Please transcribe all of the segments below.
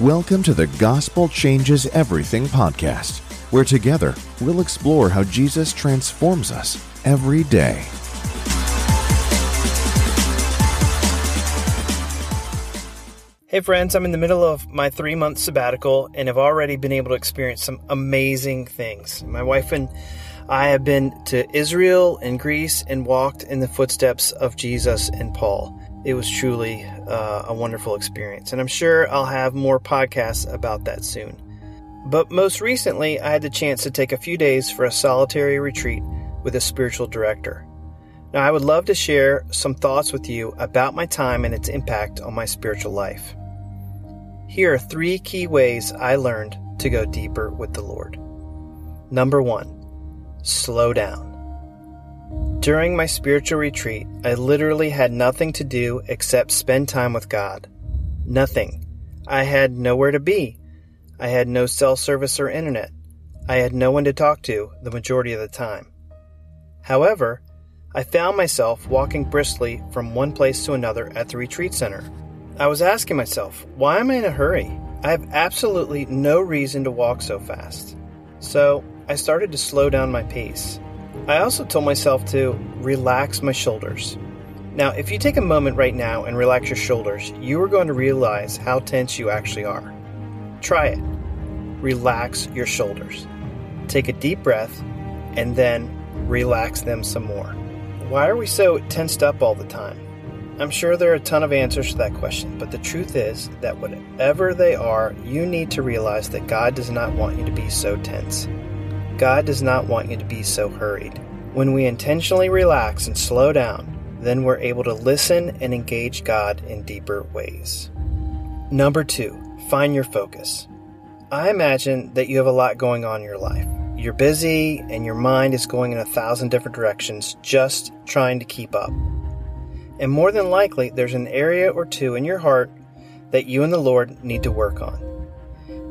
Welcome to the Gospel Changes Everything podcast, where together we'll explore how Jesus transforms us every day. Hey, friends, I'm in the middle of my three month sabbatical and have already been able to experience some amazing things. My wife and I have been to Israel and Greece and walked in the footsteps of Jesus and Paul. It was truly uh, a wonderful experience, and I'm sure I'll have more podcasts about that soon. But most recently, I had the chance to take a few days for a solitary retreat with a spiritual director. Now, I would love to share some thoughts with you about my time and its impact on my spiritual life. Here are three key ways I learned to go deeper with the Lord. Number one, slow down. During my spiritual retreat, I literally had nothing to do except spend time with God. Nothing. I had nowhere to be. I had no cell service or internet. I had no one to talk to the majority of the time. However, I found myself walking briskly from one place to another at the retreat center. I was asking myself, why am I in a hurry? I have absolutely no reason to walk so fast. So I started to slow down my pace. I also told myself to relax my shoulders. Now, if you take a moment right now and relax your shoulders, you are going to realize how tense you actually are. Try it. Relax your shoulders. Take a deep breath and then relax them some more. Why are we so tensed up all the time? I'm sure there are a ton of answers to that question, but the truth is that whatever they are, you need to realize that God does not want you to be so tense. God does not want you to be so hurried. When we intentionally relax and slow down, then we're able to listen and engage God in deeper ways. Number two, find your focus. I imagine that you have a lot going on in your life. You're busy and your mind is going in a thousand different directions just trying to keep up. And more than likely, there's an area or two in your heart that you and the Lord need to work on.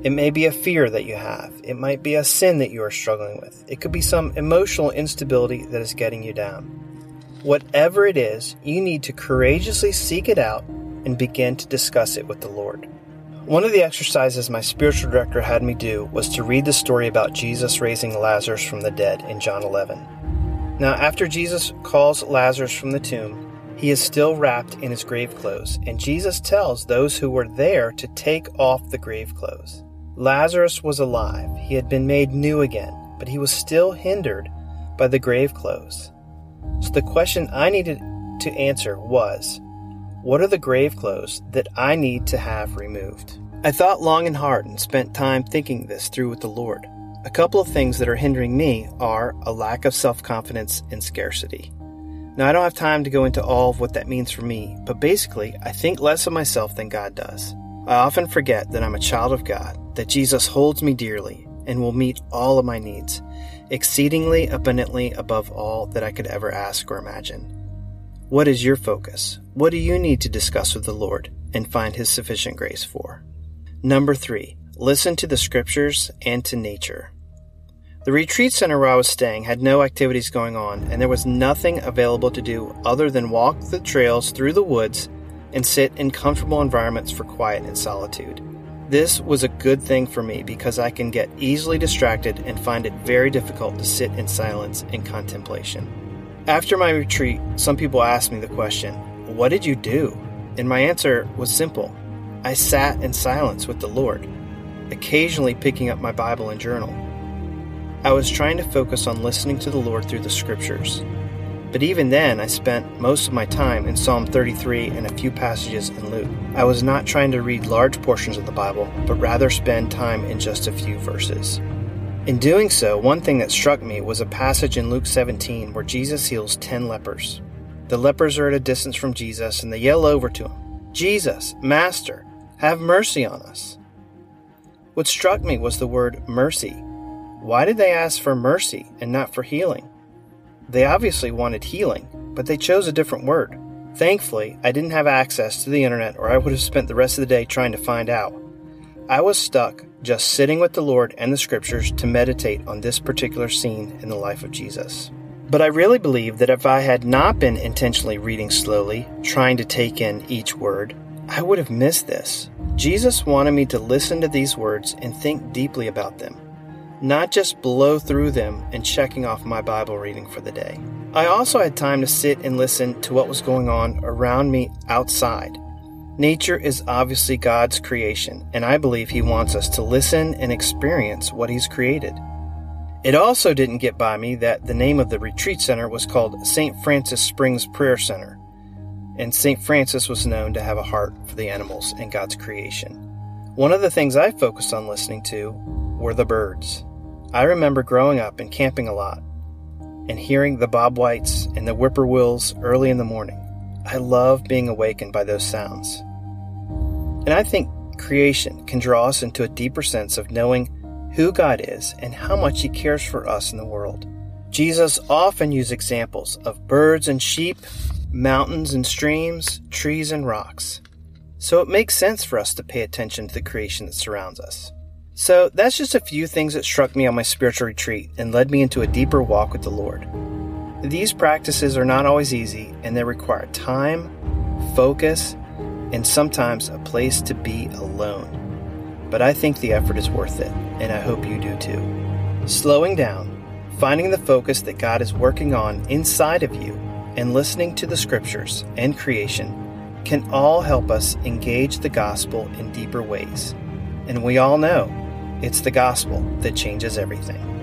It may be a fear that you have. It might be a sin that you are struggling with. It could be some emotional instability that is getting you down. Whatever it is, you need to courageously seek it out and begin to discuss it with the Lord. One of the exercises my spiritual director had me do was to read the story about Jesus raising Lazarus from the dead in John 11. Now, after Jesus calls Lazarus from the tomb, he is still wrapped in his grave clothes, and Jesus tells those who were there to take off the grave clothes. Lazarus was alive. He had been made new again, but he was still hindered by the grave clothes. So the question I needed to answer was what are the grave clothes that I need to have removed? I thought long and hard and spent time thinking this through with the Lord. A couple of things that are hindering me are a lack of self confidence and scarcity. Now, I don't have time to go into all of what that means for me, but basically, I think less of myself than God does. I often forget that I'm a child of God that Jesus holds me dearly and will meet all of my needs, exceedingly abundantly above all that I could ever ask or imagine. What is your focus? What do you need to discuss with the Lord and find His sufficient grace for? Number three, listen to the scriptures and to nature. The retreat center where I was staying had no activities going on, and there was nothing available to do other than walk the trails through the woods and sit in comfortable environments for quiet and solitude. This was a good thing for me because I can get easily distracted and find it very difficult to sit in silence and contemplation. After my retreat, some people asked me the question, What did you do? And my answer was simple I sat in silence with the Lord, occasionally picking up my Bible and journal. I was trying to focus on listening to the Lord through the scriptures. But even then, I spent most of my time in Psalm 33 and a few passages in Luke. I was not trying to read large portions of the Bible, but rather spend time in just a few verses. In doing so, one thing that struck me was a passage in Luke 17 where Jesus heals 10 lepers. The lepers are at a distance from Jesus and they yell over to him, Jesus, Master, have mercy on us. What struck me was the word mercy. Why did they ask for mercy and not for healing? They obviously wanted healing, but they chose a different word. Thankfully, I didn't have access to the internet or I would have spent the rest of the day trying to find out. I was stuck just sitting with the Lord and the scriptures to meditate on this particular scene in the life of Jesus. But I really believe that if I had not been intentionally reading slowly, trying to take in each word, I would have missed this. Jesus wanted me to listen to these words and think deeply about them, not just blow through them and checking off my Bible reading for the day. I also had time to sit and listen to what was going on around me outside. Nature is obviously God's creation, and I believe He wants us to listen and experience what He's created. It also didn't get by me that the name of the retreat center was called St. Francis Springs Prayer Center and St. Francis was known to have a heart for the animals and God's creation. One of the things I focused on listening to were the birds. I remember growing up and camping a lot and hearing the bob whites and the whippoorwills early in the morning. I love being awakened by those sounds. And I think creation can draw us into a deeper sense of knowing who God is and how much He cares for us in the world. Jesus often used examples of birds and sheep mountains and streams, trees and rocks. So it makes sense for us to pay attention to the creation that surrounds us. So that's just a few things that struck me on my spiritual retreat and led me into a deeper walk with the Lord. These practices are not always easy and they require time, focus, and sometimes a place to be alone. But I think the effort is worth it, and I hope you do too. Slowing down, finding the focus that God is working on inside of you, and listening to the scriptures and creation can all help us engage the gospel in deeper ways. And we all know it's the gospel that changes everything.